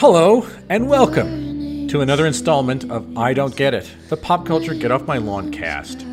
Hello, and welcome to another installment of I Don't Get It, the pop culture Get Off My Lawn cast.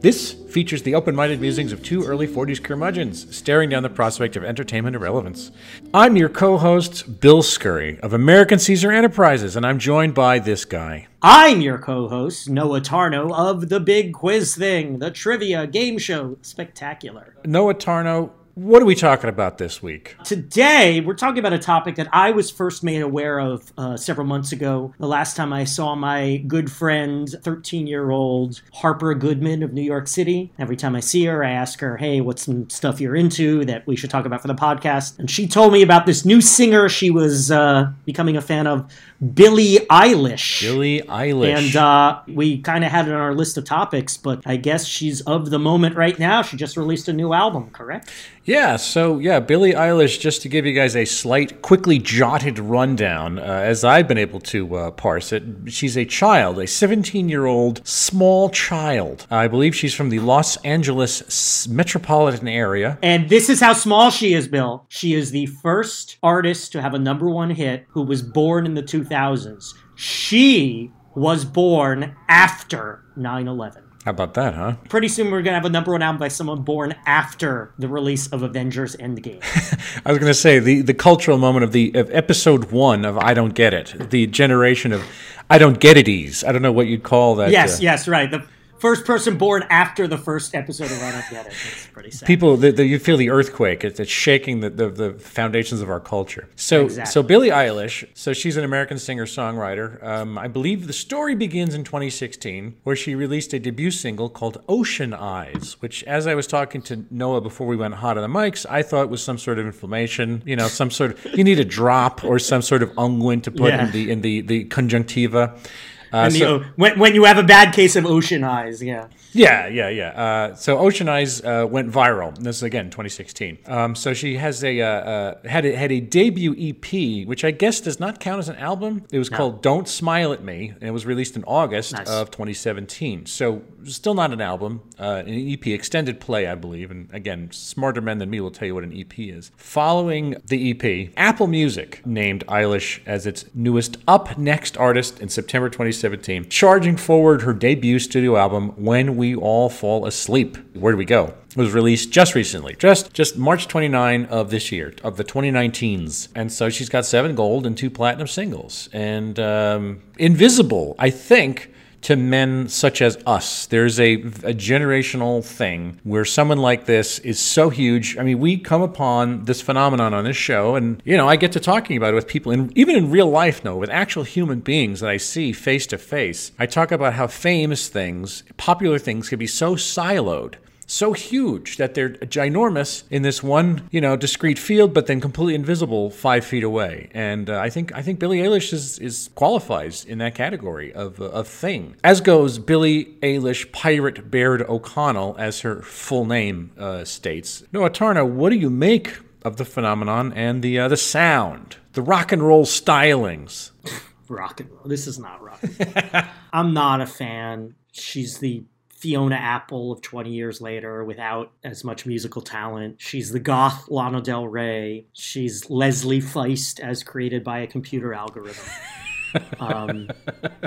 This features the open minded musings of two early 40s curmudgeons staring down the prospect of entertainment irrelevance. I'm your co host, Bill Scurry of American Caesar Enterprises, and I'm joined by this guy. I'm your co-host, Noah Tarnow of the Big Quiz Thing, the trivia game show spectacular. Noah Tarnow, what are we talking about this week? Today, we're talking about a topic that I was first made aware of uh, several months ago. The last time I saw my good friend, 13 year old Harper Goodman of New York City. Every time I see her, I ask her, hey, what's some stuff you're into that we should talk about for the podcast? And she told me about this new singer she was uh, becoming a fan of, Billie Eilish. Billie Eilish. And uh, we kind of had it on our list of topics, but I guess she's of the moment right now. She just released a new album, correct? Yeah, so yeah, Billie Eilish, just to give you guys a slight, quickly jotted rundown, uh, as I've been able to uh, parse it, she's a child, a 17 year old small child. I believe she's from the Los Angeles metropolitan area. And this is how small she is, Bill. She is the first artist to have a number one hit who was born in the 2000s. She was born after 9 11. How about that, huh? Pretty soon we're going to have a number one album by someone born after the release of Avengers Endgame. I was going to say the, the cultural moment of the of episode one of I Don't Get It, the generation of I Don't Get It I don't know what you'd call that. yes, uh, yes, right. The first person born after the first episode of I Don't Get It. It's pretty sad. people the, the, you feel the earthquake it's, it's shaking the, the, the foundations of our culture so Exactly. so billie eilish so she's an american singer songwriter um, i believe the story begins in 2016 where she released a debut single called ocean eyes which as i was talking to noah before we went hot on the mics i thought was some sort of inflammation you know some sort of you need a drop or some sort of unguent to put Yeah. in the in the the conjunctiva uh, And the, so- oh, when, when you have a bad case of ocean eyes, yeah. yeah, yeah, yeah. Uh, so Ocean Eyes uh, went viral. This is again 2016. Um, so she has a uh, uh, had a, had a debut EP, which I guess does not count as an album. It was called "Don't Smile at Me," and it was released in August Nice. of 2017. So still not an album, uh, an EP, extended play, I believe. And again, smarter men than me will tell you what an EP is. Following the EP, Apple Music named Eilish as its newest up next artist in September 2017, charging forward her debut studio album "When We All Fall Asleep." Where do we go? Was released just recently, just just March 29 of this year, of the 2019s, and so she's got seven gold and two platinum singles. And um, Invisible, I think to men such as us. There's a, a generational thing where someone like this is so huge. I mean, we come upon this phenomenon on this show, and you know, I get to talking about it with people, in, even in real life, no, with actual human beings that I see face to face. I talk about how famous things, popular things, can be so siloed so huge that they're ginormous in this one, you know, discrete field, but then completely invisible five feet away. And uh, I think I think Billie Eilish is, is qualifies in that category of uh, of thing. As goes Billie Eilish Pirate Baird O'Connell, as her full name uh, states. Noah Tarnow, what do you make of the phenomenon and the uh, the sound, the rock and roll stylings? rock and roll. This is not rock. I'm not a fan. She's the Fiona Apple of 20 years later without as much musical talent. She's the goth Lana Del Rey. She's Leslie Feist as created by a computer algorithm. um,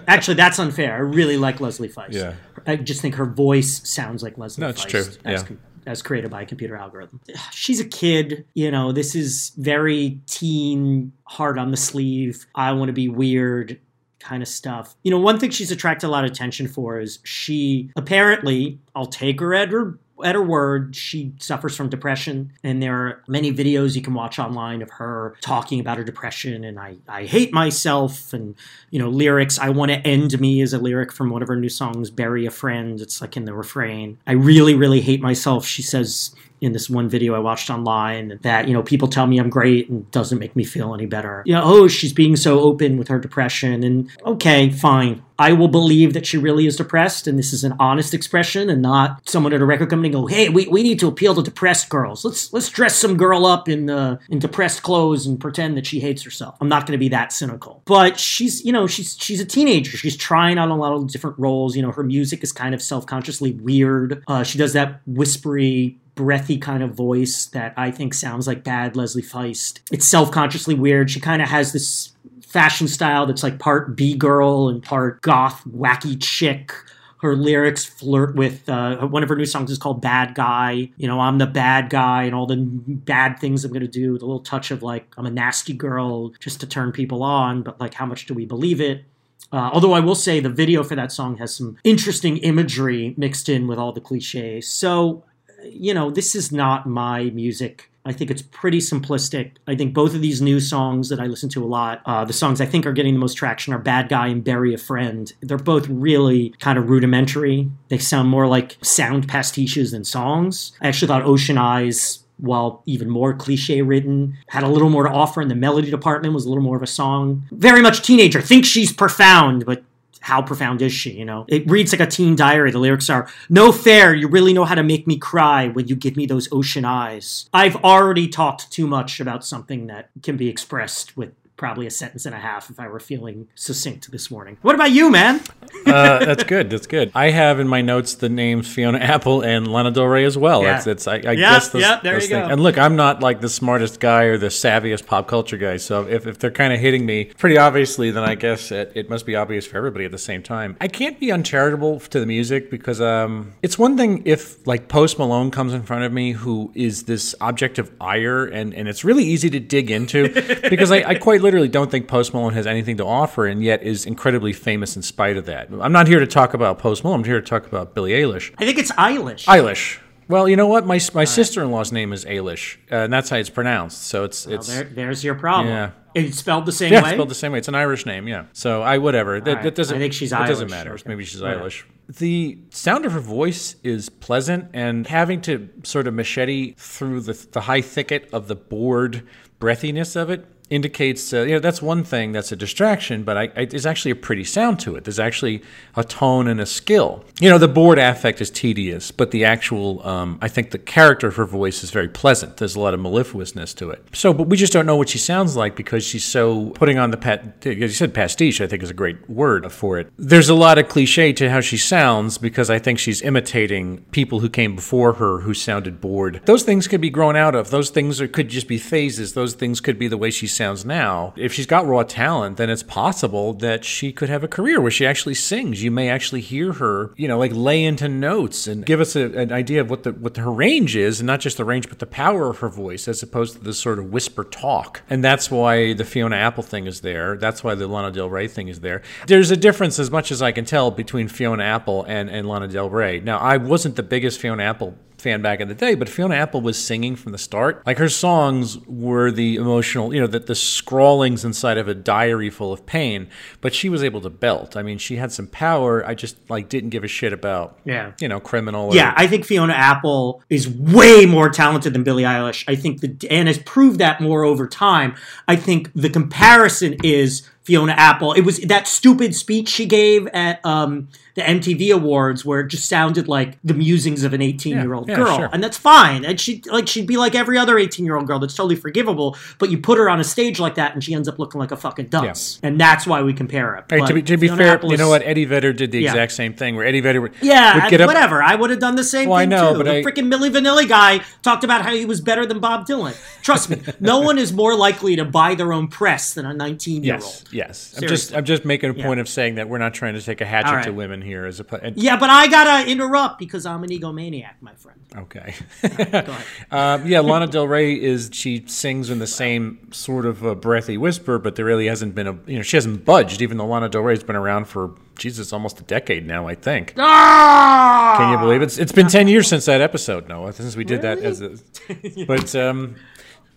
actually, that's unfair. I really like Leslie Feist. Yeah. I just think her voice sounds like Leslie No, it's Feist true. as, Yeah. com- as created by a computer algorithm. She's a kid. You know, this is very teen, hard on the sleeve. I want to be weird kind of stuff. You know, one thing she's attracted a lot of attention for is she apparently, I'll take her at her at her word, she suffers from depression, and there are many videos you can watch online of her talking about her depression and I, I hate myself and you know lyrics. I want to end me is a lyric from one of her new songs, "Bury a Friend." It's like in the refrain. I really, really hate myself. She says in this one video I watched online that, you know, people tell me I'm great and doesn't make me feel any better. You know, oh, she's being so open with her depression. And okay, fine. I will believe that she really is depressed and this is an honest expression and not someone at a record company go, hey, we, we need to appeal to depressed girls. Let's let's dress some girl up in uh, in depressed clothes and pretend that she hates herself. I'm not going to be that cynical. But she's, you know, she's she's a teenager. She's trying on a lot of different roles. You know, her music is kind of self-consciously weird. Uh, she does that whispery breathy kind of voice that I think sounds like bad Leslie Feist. It's self-consciously weird. She kind of has this fashion style that's like part B girl and part goth wacky chick. Her lyrics flirt with uh, one of her new songs is called "Bad Guy." You know, I'm the bad guy, and all the bad things I'm going to do. The little touch of like I'm a nasty girl just to turn people on, but like how much do we believe it? Uh, although I will say the video for that song has some interesting imagery mixed in with all the cliches. So, you know, this is not my music. I think it's pretty simplistic. I think both of these new songs that I listen to a lot, uh, the songs I think are getting the most traction are Bad Guy and Bury a Friend. They're both really kind of rudimentary. They sound more like sound pastiches than songs. I actually thought Ocean Eyes while even more cliche written, had a little more to offer in the melody department, was a little more of a song. Very much teenager, thinks she's profound, but how profound is she, you know? It reads like a teen diary. The lyrics are, No fair, you really know how to make me cry when you give me those ocean eyes. I've already talked too much about something that can be expressed with probably a sentence and a half if I were feeling succinct this morning. What about you, man? uh, that's good. That's good. I have in my notes the names Fiona Apple and Lana Del Rey as well. Yeah. That's, that's I, I Yeah, guess those, yeah, there you go. And look, I'm not like the smartest guy or the savviest pop culture guy. So if, if they're kind of hitting me pretty obviously, then I guess it, it must be obvious for everybody at the same time. I can't be uncharitable to the music because um, it's one thing if like Post Malone comes in front of me who is this object of ire and, and it's really easy to dig into because I, I quite literally don't think Post Malone has anything to offer and yet is incredibly famous in spite of that. I'm not here to talk about Post Malone. I'm here to talk about Billie Eilish. I think it's Eilish. Eilish. Well, you know what? My my sister-in-law's name is Eilish, uh, and that's how it's pronounced. So it's Well, it's there, there's your problem. Yeah. It's spelled the same yeah, way. spelled the same way. It's an Irish name, yeah. So I whatever. That, right. that doesn't. I think she's It doesn't matter. okay. Maybe she's Whatever. Irish. The sound of her voice is pleasant, and having to sort of machete through the the high thicket of the bored breathiness of it indicates uh, you know that's one thing that's a distraction but I, I, there's actually a pretty sound to it. There's actually a tone and a skill. You know the bored affect is tedious but the actual um, i think the character of her voice is very pleasant. There's a lot of mellifluousness to it. So but we just don't know what she sounds like because she's so putting on the pat as you said pastiche i think is a great word for it. There's a lot of cliche to how she sounds because i think she's imitating people who came before her who sounded bored. Those things could be grown out of. Those things are, could just be phases. Those things could be the way she sounds now if she's got raw talent then it's possible that she could have a career where she actually sings. You may actually hear her you know like lay into notes and give us a, an idea of what the what her range is and not just the range but the power of her voice as opposed to this sort of whisper talk. And that's why the Fiona Apple thing is there. That's why the Lana Del Rey thing is there. There's a difference as much as I can tell between Fiona Apple and, and Lana Del Rey. Now I wasn't the biggest Fiona Apple fan back in the day, but Fiona Apple was singing from the start. Like her songs were the emotional, you know, that the scrawlings inside of a diary full of pain, but she was able to belt. I mean, she had some power. I just like didn't give a shit about, Yeah. you know, criminal. Or, Yeah, I think Fiona Apple is way more talented than Billie Eilish. I think the and has proved that more over time. I think the comparison is Fiona Apple. It was that stupid speech she gave at um, the MTV Awards where it just sounded like the musings of an 18 year old Yeah, girl, sure. and that's fine. And she like she'd be like every other 18 year old girl. That's totally forgivable. But you put her on a stage like that, and she ends up looking like a fucking dunce, and that's why we compare it. Hey, to be, to be fair, you know what? Eddie Vedder did the Yeah. exact same thing. Where Eddie Vedder would, Yeah, would get up, whatever. I would have done the same Well, I thing know, too. but the I- freaking Milli Vanilli guy talked about how he was better than Bob Dylan. Trust me, no one is more likely to buy their own press than a 19 year Yes, old. yes. I'm just I'm just making a point of saying that we're not trying to take a hatchet right. to women here as a Yeah, but I gotta interrupt because I'm an egomaniac, my friend. Okay. Um, yeah, Lana Del Rey is she sings in the same sort of uh, breathy whisper, but there really hasn't been a you know she hasn't budged. Even though Lana Del Rey's been around for Jesus almost a decade now, I think. Ah! Can you believe it? It's, it's been ten years since that episode, Noah, since we did that as a. But um,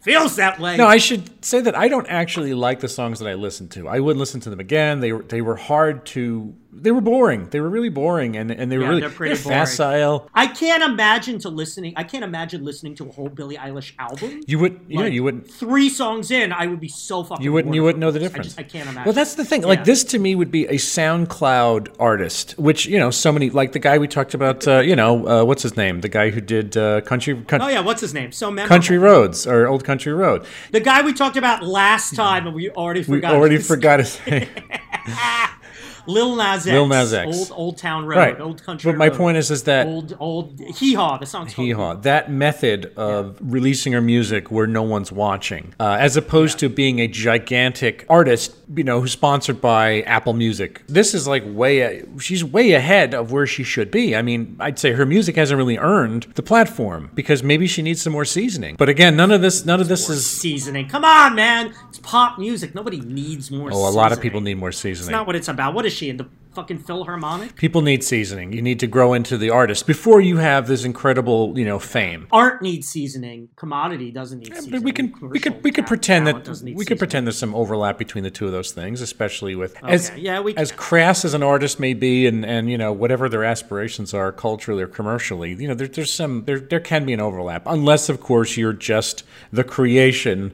Feels that way. no, I should say that I don't actually like the songs that I listen to. I wouldn't listen to them again. They were they were hard to. They were boring. They were really boring, and and they were Yeah, really they're pretty they're facile. I can't imagine to listening. I can't imagine listening to a whole Billie Eilish album. You would yeah you wouldn't Three songs in, I would be so fucking. You wouldn't. You wouldn't know the difference. I just- I can't imagine. Well, that's the thing. Yeah. Like this to me would be a SoundCloud artist, which you know, so many like the guy we talked about. Uh, you know, uh, what's his name? The guy who did uh, country Coun- Oh yeah, what's his name? So memorable. country roads or old country road. The guy we talked about last time, and we already forgot. We already his- forgot his name. Lil Nas X. Lil Nas X. Old Old Town Road. Right. Old Country But my Road. point is, is that old old hee haw. The song's Hee haw. That method of releasing her music where no one's watching, uh, as opposed to being a gigantic artist, you know, who's sponsored by Apple Music. This is like way, she's way ahead of where she should be. I mean, I'd say her music hasn't really earned the platform because maybe she needs some more seasoning. But again, none of this, none of this is. seasoning. Come on, man. It's pop music. Nobody needs more. Oh, a lot of people need more seasoning. It's not what it's about. What is she in the fucking Philharmonic? People need seasoning. You need to grow into the artist before you have this incredible, you know, fame. Art needs seasoning. Commodity doesn't need seasoning. But we can we could we could pretend that we need could pretend there's some overlap between the two of those things, especially with as yeah, we as crass as an artist may be, and and you know whatever their aspirations are culturally or commercially, you know there, there's some there there can be an overlap, unless of course you're just the creation.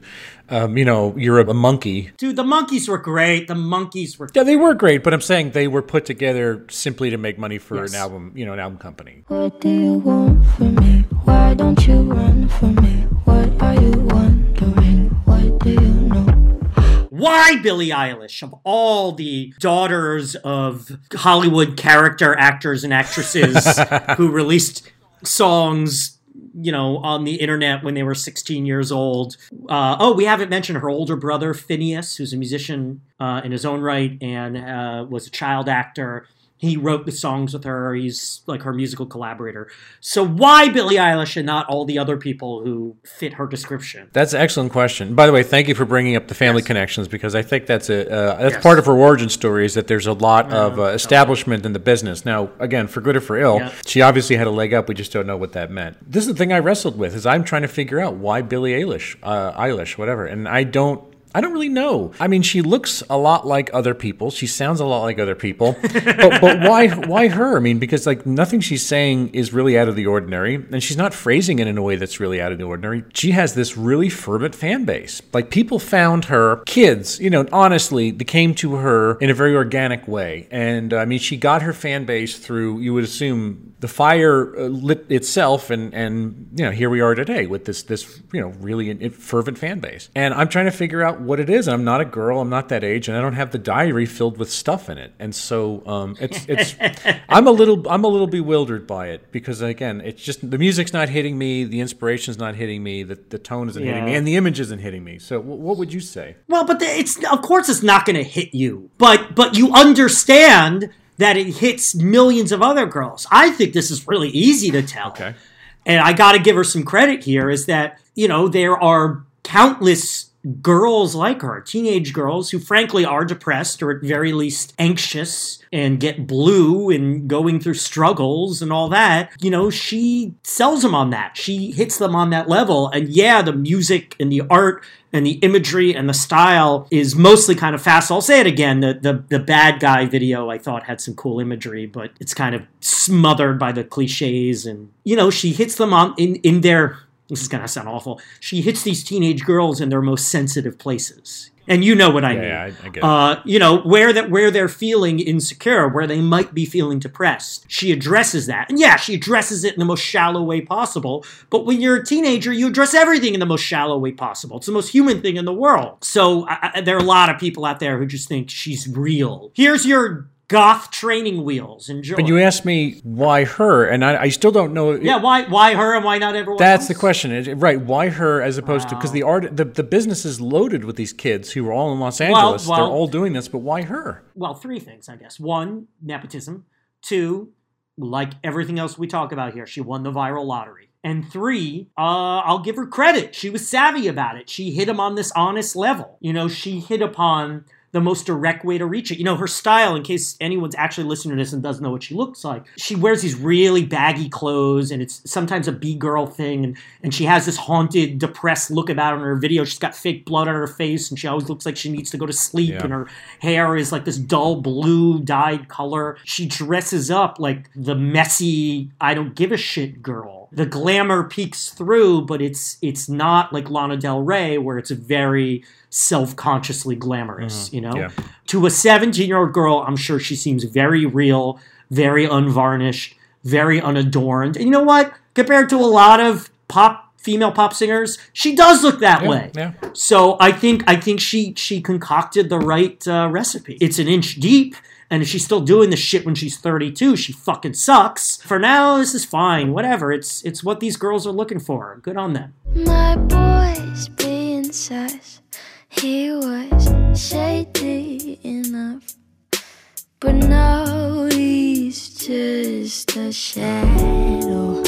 Um, you know, you're a, a monkey. Dude, the Monkees were great. The Monkees were. Yeah, they were great, but I'm saying they were put together simply to make money for Yes. an album, you know, an album company. What do you want from me? Why don't you run from me? What are you wondering? What do you know? Why Billie Eilish, of all the daughters of Hollywood character actors and actresses who released songs, you know, on the internet when they were 16 years old? Uh, oh, we haven't mentioned her older brother, Phineas, who's a musician uh, in his own right and uh, was a child actor. He wrote the songs with her. He's like her musical collaborator. So why Billie Eilish and not all the other people who fit her description? That's an excellent question. By the way, thank you for bringing up the family connections because I think that's a uh, that's Yes. part of her origin story is that there's a lot of uh, establishment in the business. Now, again, for good or for ill, Yeah. she obviously had a leg up. We just don't know what that meant. This is the thing I wrestled with is I'm trying to figure out why Billie Eilish, uh, Eilish, whatever, and I don't. I don't really know. I mean, she looks a lot like other people. She sounds a lot like other people. but, but why why her? I mean, because like nothing she's saying is really out of the ordinary, and she's not phrasing it in a way that's really out of the ordinary. She has this really fervent fan base. Like people found her, kids, you know, honestly, they came to her in a very organic way. And I mean, she got her fan base through. You would assume the fire uh, lit itself, and and you know, here we are today with this this you know really fervent fan base. And I'm trying to figure out what it is. And I'm not a girl. I'm not that age, and I don't have the diary filled with stuff in it. And so um, it's it's I'm a little I'm a little bewildered by it because again, it's just the music's not hitting me, the inspiration's not hitting me, the the tone isn't hitting me, and the image isn't hitting me. So wh- what would you say? Well, but the, it's of course it's not going to hit you, but but you understand that it hits millions of other girls. I think this is really easy to tell. Okay. And I got to give her some credit here is that, you know, there are countless girls like her, teenage girls who frankly are depressed or at very least anxious and get blue and going through struggles and all that. You know, she sells them on that. She hits them on that level. And yeah, the music and the art and the imagery and the style is mostly kind of fast. I'll say it again. The, the the bad guy video I thought had some cool imagery, but it's kind of smothered by the cliches and you know, she hits them on in, in their this is gonna sound awful. She hits these teenage girls in their most sensitive places. And you know what I Yeah, mean. yeah, I- I get it. uh, you know, where that where they're feeling insecure, where they might be feeling depressed. She addresses that. And yeah, she addresses it in the most shallow way possible. But when you're a teenager, you address everything in the most shallow way possible. It's the most human thing in the world. So I, there are a lot of people out there who just think she's real. Here's your goth training wheels. Enjoy. But you asked me why her, and I, I still don't know. yeah, why why her and why not everyone That's else? the question, right? Why her as opposed to because the art, the, the business is loaded with these kids who are all in Los Angeles. well- They're all doing this, but why her? well, three things, I guess. One, nepotism. Two, like everything else we talk about here, she won the viral lottery. And three, uh, I'll give her credit. She was savvy about it. She hit him on this honest level. You know, she hit upon the most direct way to reach it. You know, her style, in case anyone's actually listening to this and doesn't know what she looks like, she wears these really baggy clothes and it's sometimes a B girl thing. And, and she has this haunted, depressed look about her in her video. She's got fake blood on her face and she always looks like she needs to go to sleep Yeah. and her hair is like this dull blue dyed color. She dresses up like the messy, I don't give a shit girl. The glamour peeks through, but it's it's not like Lana Del Rey where it's very self-consciously glamorous, you know? Yeah. To a 17-year-old girl, I'm sure she seems very real, very unvarnished, very unadorned. And you know what? Compared to a lot of pop female pop singers, she does look that Yeah, way. yeah. So I think I think she she concocted the right uh, recipe. It's an inch deep And if she's still doing this shit when she's 32, she fucking sucks. For now, this is fine. Whatever. It's it's what these girls are looking for. Good on them. My boy's being sus. He was shady enough. But now he's just a shadow.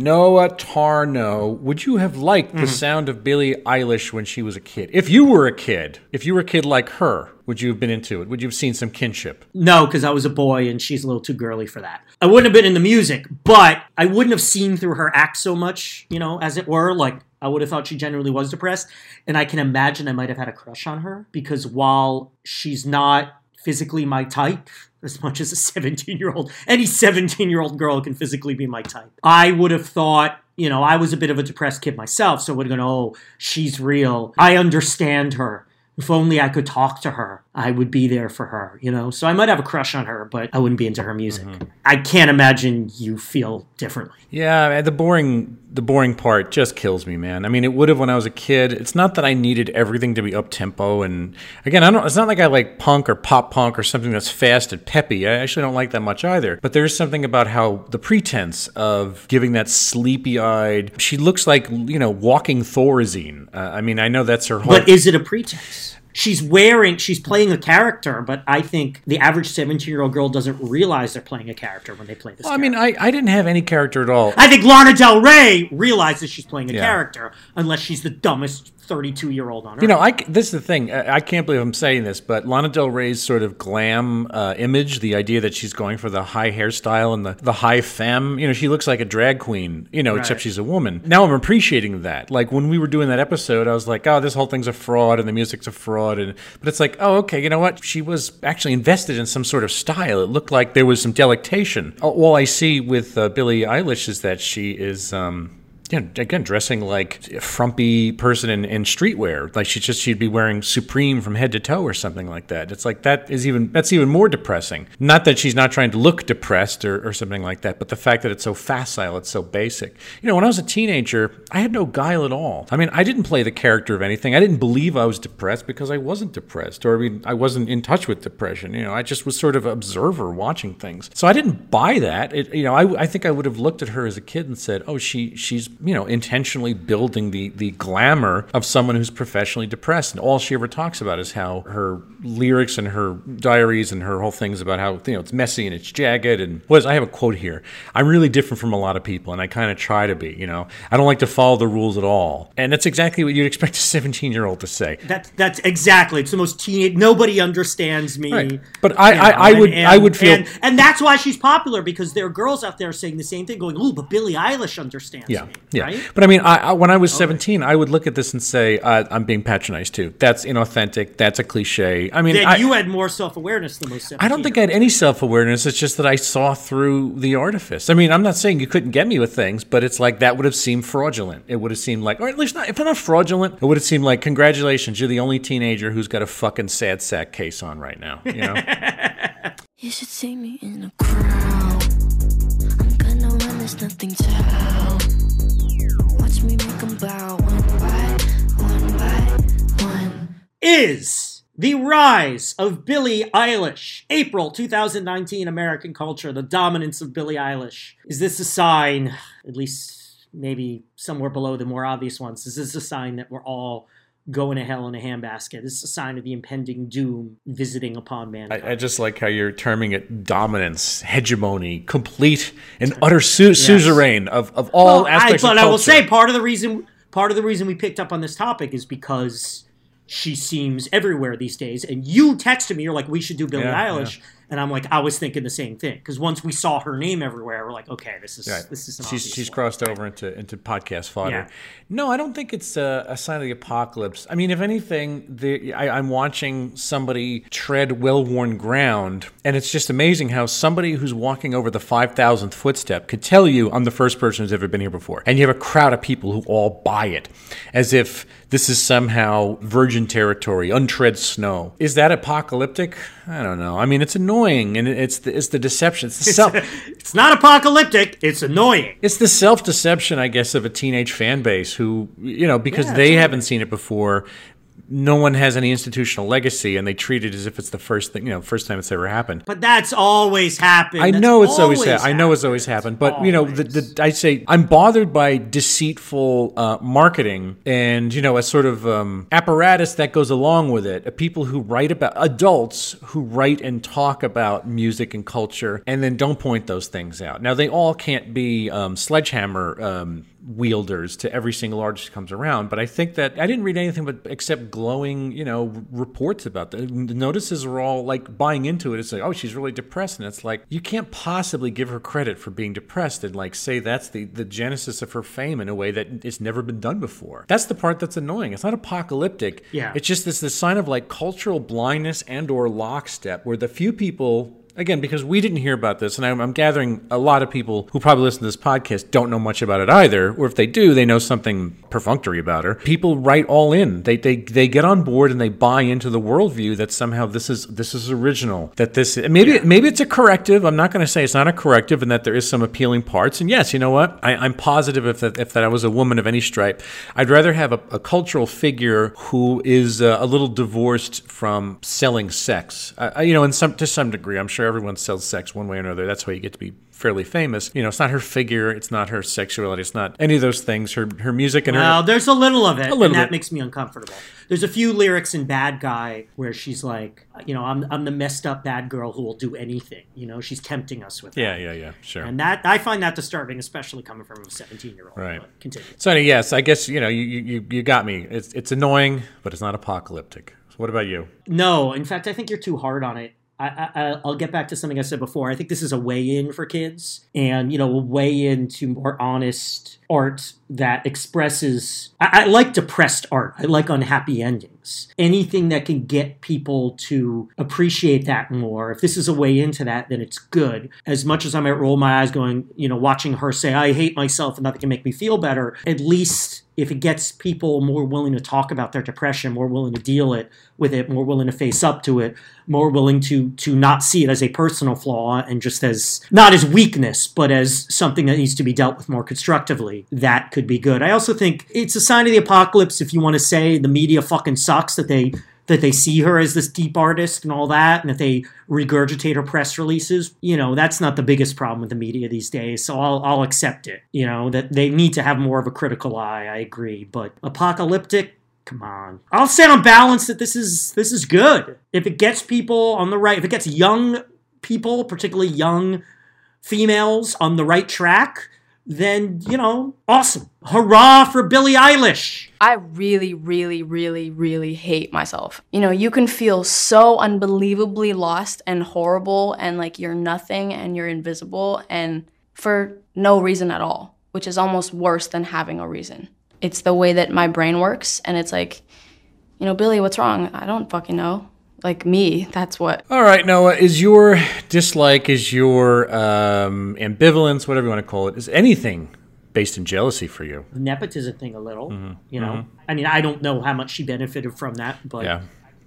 Noah Tarnow, would you have liked the mm-hmm. sound of Billie Eilish when she was a kid? If you were a kid, if you were a kid like her, would you have been into it? Would you have seen some kinship? No, because I was a boy and she's a little too girly for that. I wouldn't have been in the music, but I wouldn't have seen through her act so much, you know, as it were. Like, I would have thought she genuinely was depressed. And I can imagine I might have had a crush on her because while she's not physically my type, as much as a 17 year old, any 17 year old girl can physically be my type, I would have thought, you know, I was a bit of a depressed kid myself, so would have gone, oh, she's real. I understand her. If only I could talk to her, I would be there for her, you know? So I might have a crush on her, but I wouldn't be into her music. I can't imagine you feel differently. Yeah, the boring the boring part just kills me, man. I mean, it would have when I was a kid. It's not that I needed everything to be up tempo, and again, I don't. It's not like I like punk or pop punk or something that's fast and peppy. I actually don't like that much either. But there's something about how the pretense of giving that sleepy eyed. She looks like you know walking Thorazine. Uh, I mean, I know that's her whole. But is it a pretense? She's wearing, she's playing a character, but I think the average 17 year old girl doesn't realize they're playing a character when they play this I mean, I, I didn't have any character at all. I think Lana Del Rey realizes she's playing a Yeah. character, unless she's the dumbest 32 year old on earth. You know, I, this is the thing. I can't believe I'm saying this, but Lana Del Rey's sort of glam uh, image, the idea that she's going for the high hairstyle and the, the high femme, you know, she looks like a drag queen, you know, except she's a woman. Now I'm appreciating that. Like when we were doing that episode, I was like, oh, this whole thing's a fraud and the music's a fraud. And But it's like, oh, okay, you know what? She was actually invested in some sort of style. It looked like there was some delectation. All all I see with uh, Billie Eilish is that she is. Um, yeah, again, dressing like a frumpy person in, in streetwear. Like she just she'd be wearing Supreme from head to toe or something like that. It's like that is even that's even more depressing. Not that she's not trying to look depressed or, or something like that, but the fact that it's so facile, it's so basic. You know, when I was a teenager, I had no guile at all. I mean, I didn't play the character of anything. I didn't believe I was depressed because I wasn't depressed, or I mean, I wasn't in touch with depression. You know, I just was sort of observer watching things. So I didn't buy that. It, you know, I, I think I would have looked at her as a kid and said, "Oh, she she's you know intentionally building the the glamour of someone who's professionally depressed." And all she ever talks about is how her lyrics and her diaries and her whole things about how you know it's messy and it's jagged and was I have a quote here. I'm really different from a lot of people, and I kind of try to be. You know, I don't like to follow the rules at all, and that's exactly what you'd expect a 17 year old to say. That's that's exactly. It's the most teenage. Nobody understands me. Right. But I- I- I would- and- I would feel- and, and that's why she's popular because there are girls out there saying the same thing, going, "Ooh, but Billie Eilish understands Yeah, me." Yeah. Right? But I mean, I, I, when I was 17, I would look at this and say, uh, I'm being patronized too. That's inauthentic. That's a cliche. I mean, Then I, you had more self awareness than most. I don't think I had any self awareness. It's just that I saw through the artifice. I mean, I'm not saying you couldn't get me with things, but it's like that would have seemed fraudulent. It would have seemed like, or at least not, if I'm not fraudulent, it would have seemed like, congratulations, you're the only teenager who's got a fucking sad sack case on right now. You know? You should see me in a crowd. I'm gonna run, there's nothing to help. Watch me make 'em bow one by one by one. is the rise of Billie Eilish. April 2019 American culture, the dominance of Billie Eilish. Is this a sign, at least maybe somewhere below the more obvious ones, is this a sign that we're all going to hell in a handbasket? Is a sign of the impending doom visiting upon mankind? I, I just like how you're terming it dominance, hegemony, complete and utter su- suzerain of, of all Well, I, aspects but of I will say part of the reason part of the reason we picked up on this topic is because she seems everywhere these days. And you texted me, you're like, we should do Billie Yeah, Eilish. And I'm like, I was thinking the same thing because once we saw her name everywhere, we're like, okay, this is Right. this is she's she's one. crossed over into into podcast fodder. Yeah. No, I don't think it's a, a sign of the apocalypse. I mean, if anything, the, I, I'm watching somebody tread well-worn ground, and it's just amazing how somebody who's walking over the five thousandth footstep could tell you, "I'm the first person who's ever been here before," and you have a crowd of people who all buy it, as if this is somehow virgin territory, untread snow. Is that apocalyptic? I don't know. I mean, it's annoying, and it's the, it's the deception. It's the self. It's not apocalyptic. It's annoying. It's the self deception, I guess, of a teenage fan base who, you know, because Yeah, they haven't seen it before, no one has any institutional legacy, and they treat it as if it's the first thing, you know, first time it's ever happened. But that's always happened. I That's know it's always, ha- I know it's always happened, but you know, the, Always. the, I say I'm bothered by deceitful uh, marketing and you know a sort of um, apparatus that goes along with it. Uh, People who write about adults who write and talk about music and culture, and then don't point those things out. Now they all can't be um, sledgehammer. Um, wielders to every single artist who comes around but i think that i didn't read anything but except glowing you know reports about that. The notices were all like buying into it. It's like oh she's really depressed. And it's like you can't possibly give her credit for being depressed and like say that's the the genesis of her fame in a way that it's never been done before. That's the part that's annoying. It's not apocalyptic. Yeah. it's just this this sign of like cultural blindness and or lockstep where the few people again because we didn't hear about this and I'm, I'm gathering a lot of people who probably listen to this podcast don't know much about it either or if they do they know something perfunctory about her. People write all in. They, they they get on board and they buy into the worldview that somehow this is this is original that this maybe maybe it's a corrective. I'm not going to say it's not a corrective and that there is some appealing parts. And yes you know what? I, i'm positive if that if that i was a woman of any stripe i'd rather have a, a cultural figure who is uh, a little divorced from selling sex. Uh, you know in some to some degree i'm sure everyone sells sex one way or another that's why you get to be fairly famous you know it's not her figure it's not her sexuality it's not any of those things her her music and Well, her Well, there's a little of it, little and that bit. makes me uncomfortable. There's a few lyrics in Bad Guy where she's like, you know, I'm I'm the messed up bad girl who will do anything. You know, she's tempting us with yeah that. yeah yeah sure And that I find that disturbing, especially coming from a 17 year old. Right. Continue. So yes, I guess you know you you, you got me. It's it's annoying, but it's not apocalyptic. So what about you? No, in fact, I think you're too hard on it. I, I, I'll get back to something I said before. I think this is a way in for kids, and you know, a way into more honest art that expresses. I, I like depressed art. I like unhappy endings. Anything that can get people to appreciate that more. If this is a way into that, then it's good. As much as I might roll my eyes, going, you know, watching her say, "I hate myself," and nothing can make me feel better. At least if it gets people more willing to talk about their depression, more willing to deal it with it, more willing to face up to it, more willing to to not see it as a personal flaw and just as not as weakness, but as something that needs to be dealt with more constructively, that could be good. I also think it's a sign of the apocalypse if you want to say the media fucking sucks that they that they see her as this deep artist and all that, and that they regurgitate her press releases, you know, that's not the biggest problem with the media these days. So I'll, I'll accept it. You know, that they need to have more of a critical eye. I agree. But apocalyptic, come on. I'll say on balance that this is this is good. If it gets people on the right, if it gets young people, particularly young females, on the right track, then you know, awesome. Hurrah for Billie Eilish. I really, really, really, really hate myself. You know, you can feel so unbelievably lost and horrible and like you're nothing and you're invisible and for no reason at all, which is almost worse than having a reason. It's the way that my brain works and it's like, you know, Billy, what's wrong? I don't fucking know. Like me, that's what. All right, Noah, is your dislike, is your um, ambivalence, whatever you want to call it, is anything based in jealousy for you? the nepotism thing a little. Mm-hmm. You know, I mean, I don't know how much she benefited from that, but Yeah.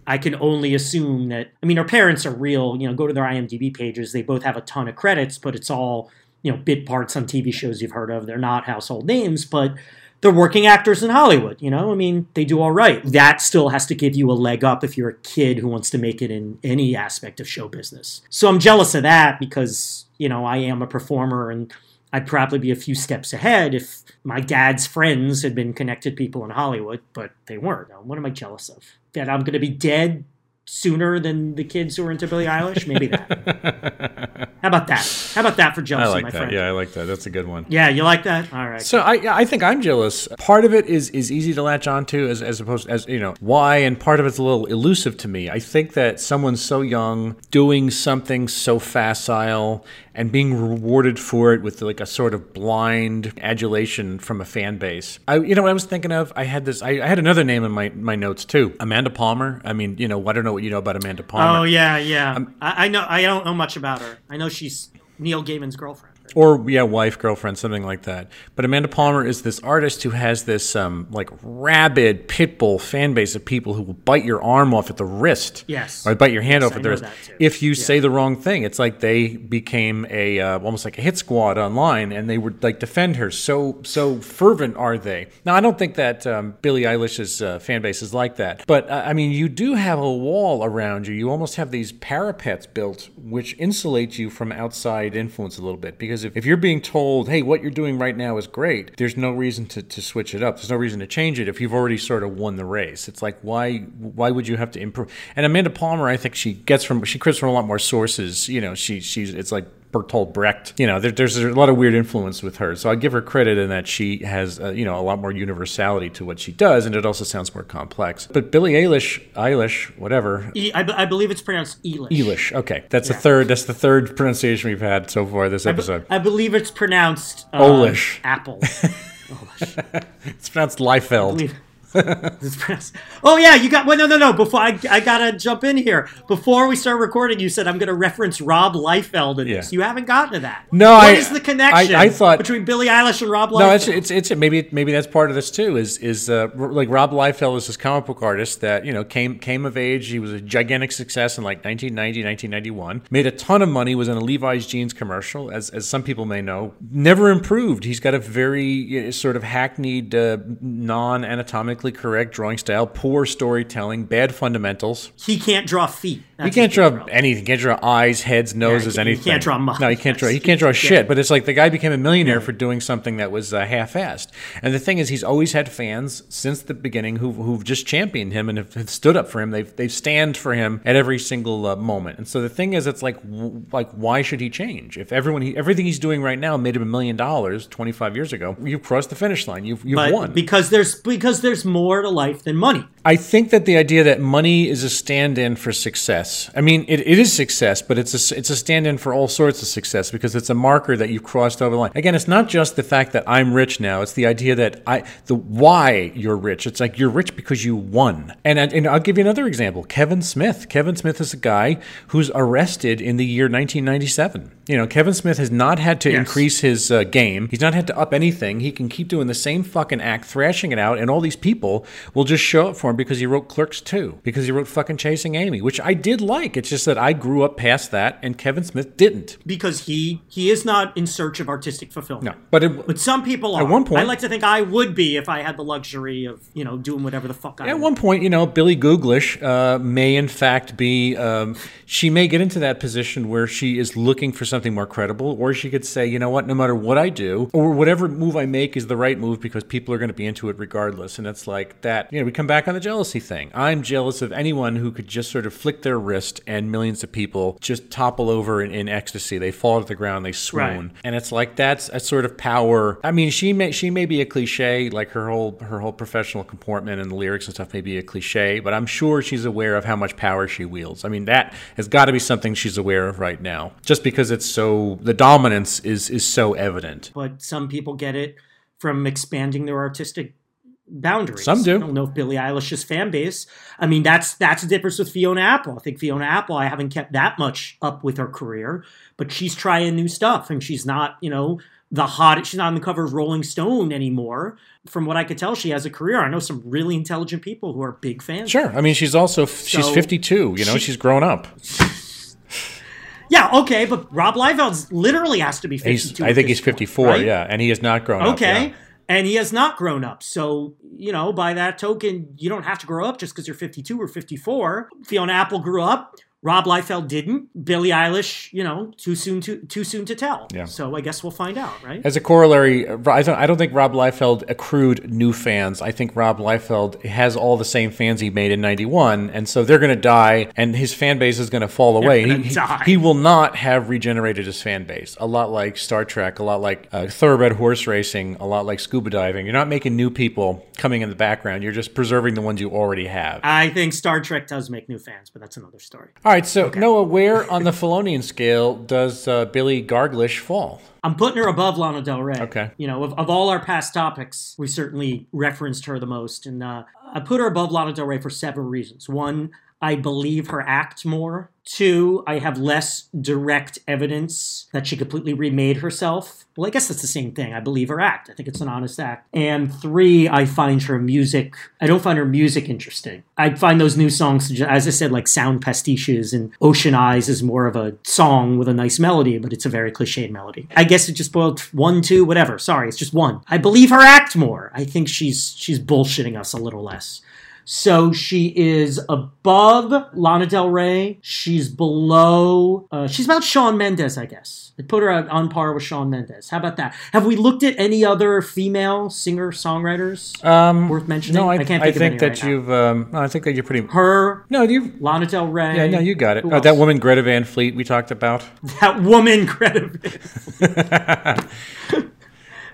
I can only assume that. I mean, her parents are real. You know, go to their IMDb pages; they both have a ton of credits, but it's all you know bit parts on TV shows you've heard of. They're not household names, but they're working actors in Hollywood. You know, I mean, they do all right. That still has to give you a leg up if you're a kid who wants to make it in any aspect of show business. So I'm jealous of that because you know I am a performer and. I'd probably be a few steps ahead if my dad's friends had been connected people in Hollywood, but they weren't. What am I jealous of? That I'm going to be dead sooner than the kids who are into Billie Eilish? Maybe that. How about that? How about that for I jealousy, like my that. friend? Yeah, I like that. That's a good one. Yeah, you like that? All right. So I I think I'm jealous. Part of it is is easy to latch onto as as opposed as you know why, and part of it's a little elusive to me. I think that someone so young doing something so facile and being rewarded for it with like a sort of blind adulation from a fan base. I you know what I was thinking of? I had this. I, I had another name in my my notes too. Amanda Palmer. I mean, you know, I don't know what you know about Amanda Palmer. oh yeah, yeah. Um, I, I know. I don't know much about her. I know she's Neil Gaiman's girlfriend. Or yeah, wife, girlfriend, something like that. But Amanda Palmer is this artist who has this um, like rabid pit bull fan base of people who will bite your arm off at the wrist, Yes. or bite your hand Yes, off I at the wrist if you say the wrong thing. It's like they became a uh, almost like a hit squad online, and they would like defend her. So so fervent are they? Now I don't think that um, Billie Eilish's uh, fan base is like that, but uh, I mean you do have a wall around you. You almost have these parapets built, which insulate you from outside influence a little bit. Because if, if you're being told, hey, what you're doing right now is great, there's no reason to, to switch it up. There's no reason to change it if you've already sort of won the race. It's like why why would you have to improve? And Amanda Palmer, I think she gets from she cribs from a lot more sources. You know, she she's it's like Bertolt Brecht. You know, there, there's a lot of weird influence with her. So I give her credit in that she has, uh, you know, a lot more universality to what she does, and it also sounds more complex. But Billie Eilish, Eilish, whatever, E- I, be- I believe it's pronounced Elish. Eilish. Okay, that's the third. That's the third pronunciation we've had so far this episode. I believe it's pronounced uh, Olish. Apple. It's pronounced Liefeld. oh yeah, you got. Well, no, no, no. Before I, I gotta jump in here. Before we start recording, you said I'm gonna reference Rob Liefeld in Yeah. this. You haven't gotten to that. No, What I- is the connection? I- I thought- between Billie Eilish and Rob Liefeld. No, it's, it's it's maybe maybe that's part of this too. Is is uh, like Rob Liefeld is this comic book artist that you know came came of age. He was a gigantic success in like 1990, 1991. Made a ton of money. Was in a Levi's jeans commercial, as as some people may know. Never improved. He's got a very uh, sort of hackneyed, uh, non correct drawing style, poor storytelling, bad fundamentals. he can't draw feet. That's can't draw problem. anything. He can't draw eyes, heads, noses, he anything. can't draw much. No, you can't draw. He can't draw shit. But it's like the guy became a millionaire for doing something that was uh, half-assed. And the thing is, he's always had fans since the beginning who've, who've just championed him and have, have stood up for him. They've they've stand for him at every single uh, moment. And so the thing is, it's like w- like why should he change? If everyone he, everything he's doing right now made him a million dollars 25 years ago, you've crossed the finish line. You've you've But won. because there's because there's more to life than money. I think that the idea that money is a stand-in for success. I mean, it, it is success, but it's a it's a stand-in for all sorts of success because it's a marker that you've crossed over the line. Again, it's not just the fact that I'm rich now; it's the idea that I the why you're rich. It's like you're rich because you won. And and I'll give you another example: Kevin Smith. Kevin Smith is a guy who's arrested in the year 1997. You know, Kevin Smith has not had to Yes. increase his uh, game. He's not had to up anything. He can keep doing the same fucking act, thrashing it out, and all these people will just show up for him because he wrote Clerks 2, because he wrote fucking Chasing Amy, which I did like. It's just that I grew up past that, and Kevin Smith didn't. because he he is not in search of artistic fulfillment. No, but it, But some people are. one point- I like to think I would be if I had the luxury of you know doing whatever the fuck I want. At one point, you know, Billy Googlish uh, may in fact be, um, she may get into that position where she is looking for something more credible, or she could say, you know what, no matter what I do, or whatever move I make is the right move because people are going to be into it regardless. And it's like that, you know, we come back on the jealousy thing. I'm jealous of anyone who could just sort of flick their wrist and millions of people just topple over in, in ecstasy. They fall to the ground, they swoon. Right. And it's like that's a sort of power. I mean, she may she may be a cliche, like her whole her whole professional comportment and the lyrics and stuff may be a cliche, but I'm sure she's aware of how much power she wields. I mean, that has got to be something she's aware of right now, just because it's so the dominance is is so evident. But some people get it from expanding their artistic boundaries. Some do. I don't know if Billie Eilish's fan base. I mean, that's that's the difference with Fiona Apple. I think Fiona Apple, I haven't kept that much up with her career, but she's trying new stuff, and she's not, you know, the hot. She's not on the cover of Rolling Stone anymore. From what I could tell, she has a career. I know some really intelligent people who are big fans. Sure, I mean she's also she's So, 52. You know, she- she's grown up. Yeah, okay, but Rob Liefeld's literally has to be He's, 52. I think he's point, 54. right? Yeah, and he has not grown up. Okay. yeah. And he has not grown up. So, you know, by that token, you don't have to grow up just because you're 52 or 54. Fiona Apple grew up. Rob Liefeld didn't. Billie Eilish, you know, too soon to too soon to tell. Yeah. So I guess we'll find out, right? As a corollary, I don't, I don't think Rob Liefeld accrued new fans. I think Rob Liefeld has all the same fans he made in 91, and so they're going to die, and his fan base is going to fall away. He, he- he will not have regenerated his fan base. A lot like Star Trek, a lot like uh, thoroughbred horse racing, a lot like scuba diving. You're not making new people coming in the background. You're just preserving the ones you already have. I think Star Trek does make new fans, but that's another story. All right, so Noah, where on the Felonian scale does uh, Billy Garglish fall? I'm putting her above Lana Del Rey. Okay. You know, of, of all our past topics, we certainly referenced her the most. And uh, I put her above Lana Del Rey for seven reasons. One, I believe her act more. Two, I have less direct evidence that she completely remade herself. Well, I guess that's the same thing. I believe her act. I think it's an honest act. And three, I find her music, I don't find her music interesting. I find those new songs, as I said, like sound pastiches, and Ocean Eyes is more of a song with a nice melody, but it's a very cliched melody. I guess it just boiled one, two, whatever. Sorry, it's just one. I believe her act more. I think she's she's bullshitting us a little less. So she is above Lana Del Rey. She's below. Uh, she's about Shawn Mendes, I guess. I put her on par with Shawn Mendes. How about that? Have we looked at any other female singer songwriters Um, worth mentioning? no, I, can't I think, think of any that right you've. Um, no, I think that you're pretty. her, No, you. Lana Del Rey. Yeah, no, you got it. Uh, that woman, Greta Van Fleet, we talked about. That woman, Greta. Van-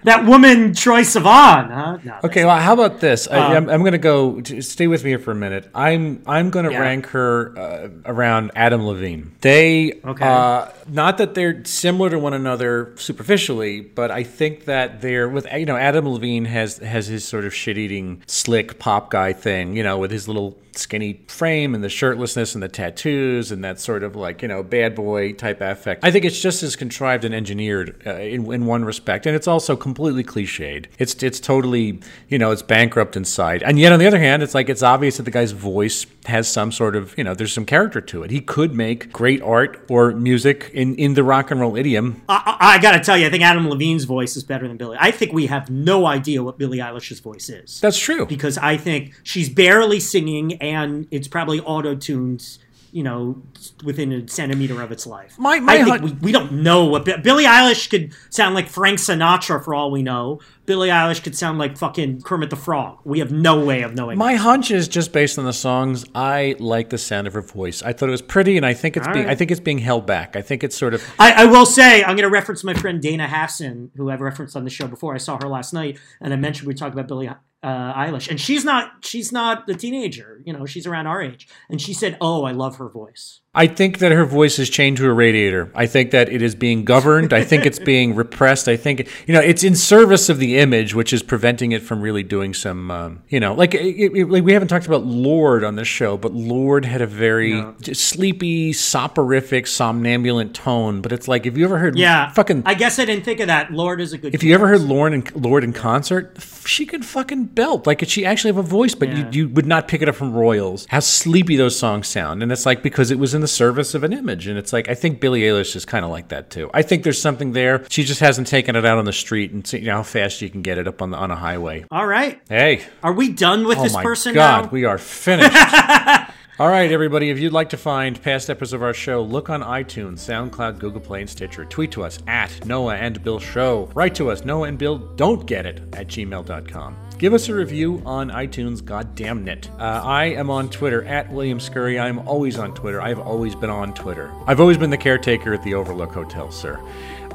that woman, Troye Sivan. Huh? No, Okay, well, how about this? I, Um, I'm, I'm going to go. Stay with me here for a minute. I'm I'm going to Yeah. rank her uh, around Adam Levine. They, Okay. uh, not that they're similar to one another superficially, but I think that they're with you know Adam Levine has has his sort of shit eating slick pop guy thing, you know, with his little skinny frame and the shirtlessness and the tattoos and that sort of like you know bad boy type affect. I think it's just as contrived and engineered uh, in, in one respect, and it's also completely cliched. It's it's totally you know it's bankrupt inside, and yet on the other hand, it's like it's obvious that the guy's voice has some sort of you know there's some character to it. He could make great art or music in in the rock and roll idiom. I, I, I gotta tell you, I think Adam Levine's voice is better than Billie. I think we have no idea what Billie Eilish's voice is. That's true. because I think she's barely singing and it's probably auto tuned, you know, within a centimeter of its life. My- my I think hun- we, we don't know what Bi- Billie Eilish could sound like Frank Sinatra for all we know. Billie Eilish could sound like fucking Kermit the Frog. We have no way of knowing. My hunch is just based on the songs. I like the sound of her voice. I thought it was pretty, and I think it's All being right. I think it's being held back. I think it's sort of I, I will say, I'm going to reference my friend Dana Hassan, who I've referenced on the show before. I saw her last night, and I mentioned we talked about Billie uh, Eilish, and she's not she's not a teenager. You know, she's around our age, and she said, "Oh, I love her voice." I think that her voice is chained to a radiator. I think that it is being governed. I think it's being repressed. I think you know it's in service of the image, which is preventing it from really doing some. Um, you know, like, it, it- like we haven't talked about Lorde on this show, but Lorde had a very just sleepy, soporific, somnambulant tone. But it's like if you ever heard, Yeah, fucking. I guess I didn't think of that. Lorde is a good. if you ever heard Lorde in, Lorde in concert, she could fucking belt. Like, she actually have a voice, but Yeah. you, you would not pick it up from Royals. How sleepy those songs sound. And it's like because it was in the service of an image. And it's like, I think Billie Eilish is kind of like that too. I think there's something there. She just hasn't taken it out on the street and see you know, how fast you can get it up on, the, on a highway. All right, Hey, are we done with this person? oh this my person God, now? we are finished. All right, everybody. If you'd like to find past episodes of our show, look on iTunes, SoundCloud, Google Play, and Stitcher. Tweet to us at Noah and Bill Show. Write to us, Noah and Bill Don't Get It at gmail.com. Give us a review on iTunes, goddamn it. Uh, I am on Twitter at William Scurry. I am always on Twitter. I've always been on Twitter. I've always been the caretaker at the Overlook Hotel, sir.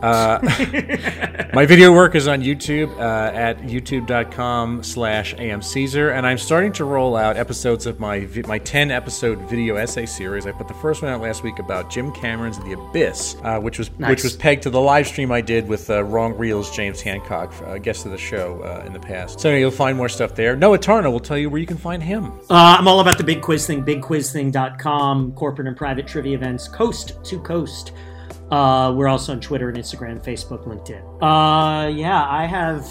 My video work is on YouTube uh, at youtube.com slash amcaesar, and I'm starting to roll out episodes of my vi- my 10 episode video essay series. I put the first one out last week about Jim Cameron's The Abyss, uh, which was which was pegged to the live stream I did with uh, Wrong Reel's James Hancock, uh, guest of the show uh, in the past. So you'll find more stuff there. Noah Tarnow will tell you where you can find him. Uh, I'm all about the big quiz thing, bigquizthing.com, corporate and private trivia events, coast to coast. Uh, we're also on Twitter and Instagram, Facebook, LinkedIn. Uh, yeah, I have.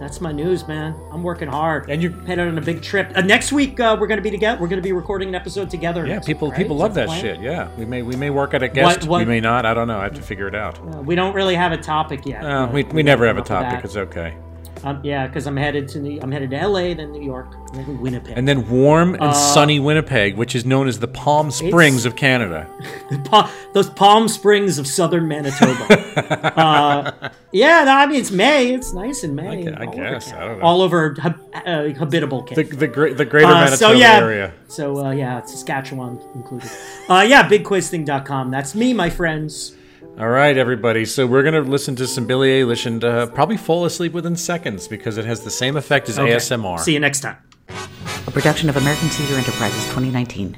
That's my news, man. I'm working hard. And you're headed on a big trip. Uh, next week, uh, we're going to be together. We're going to be recording an episode together. Yeah, people week, right? people love that plan? shit. Yeah, we may we may work at a guest. what- we may not. I don't know. I have to figure it out. Uh, we don't really have a topic yet. Uh, we, we're we never have a working off of topic. It's okay. Um, yeah, because I'm headed to New, I'm headed to LA, then New York, and then Winnipeg. And then warm and Uh, sunny Winnipeg, which is known as the Palm Springs of Canada. Pa- those Palm Springs of southern Manitoba. uh, yeah, no, I mean it's May. It's nice in May. I I guess. I don't know. All over hab- uh, habitable The Canada. the, gre- the greater Uh, Manitoba so yeah, area. so uh, yeah, Saskatchewan included. Uh, yeah, bigquizthing.com. That's me, my friends. All right, everybody. So we're gonna listen to some Billie Eilish and uh, probably fall asleep within seconds because it has the same effect as Okay. ASMR. See you next time. A production of American Caesar Enterprises 2019.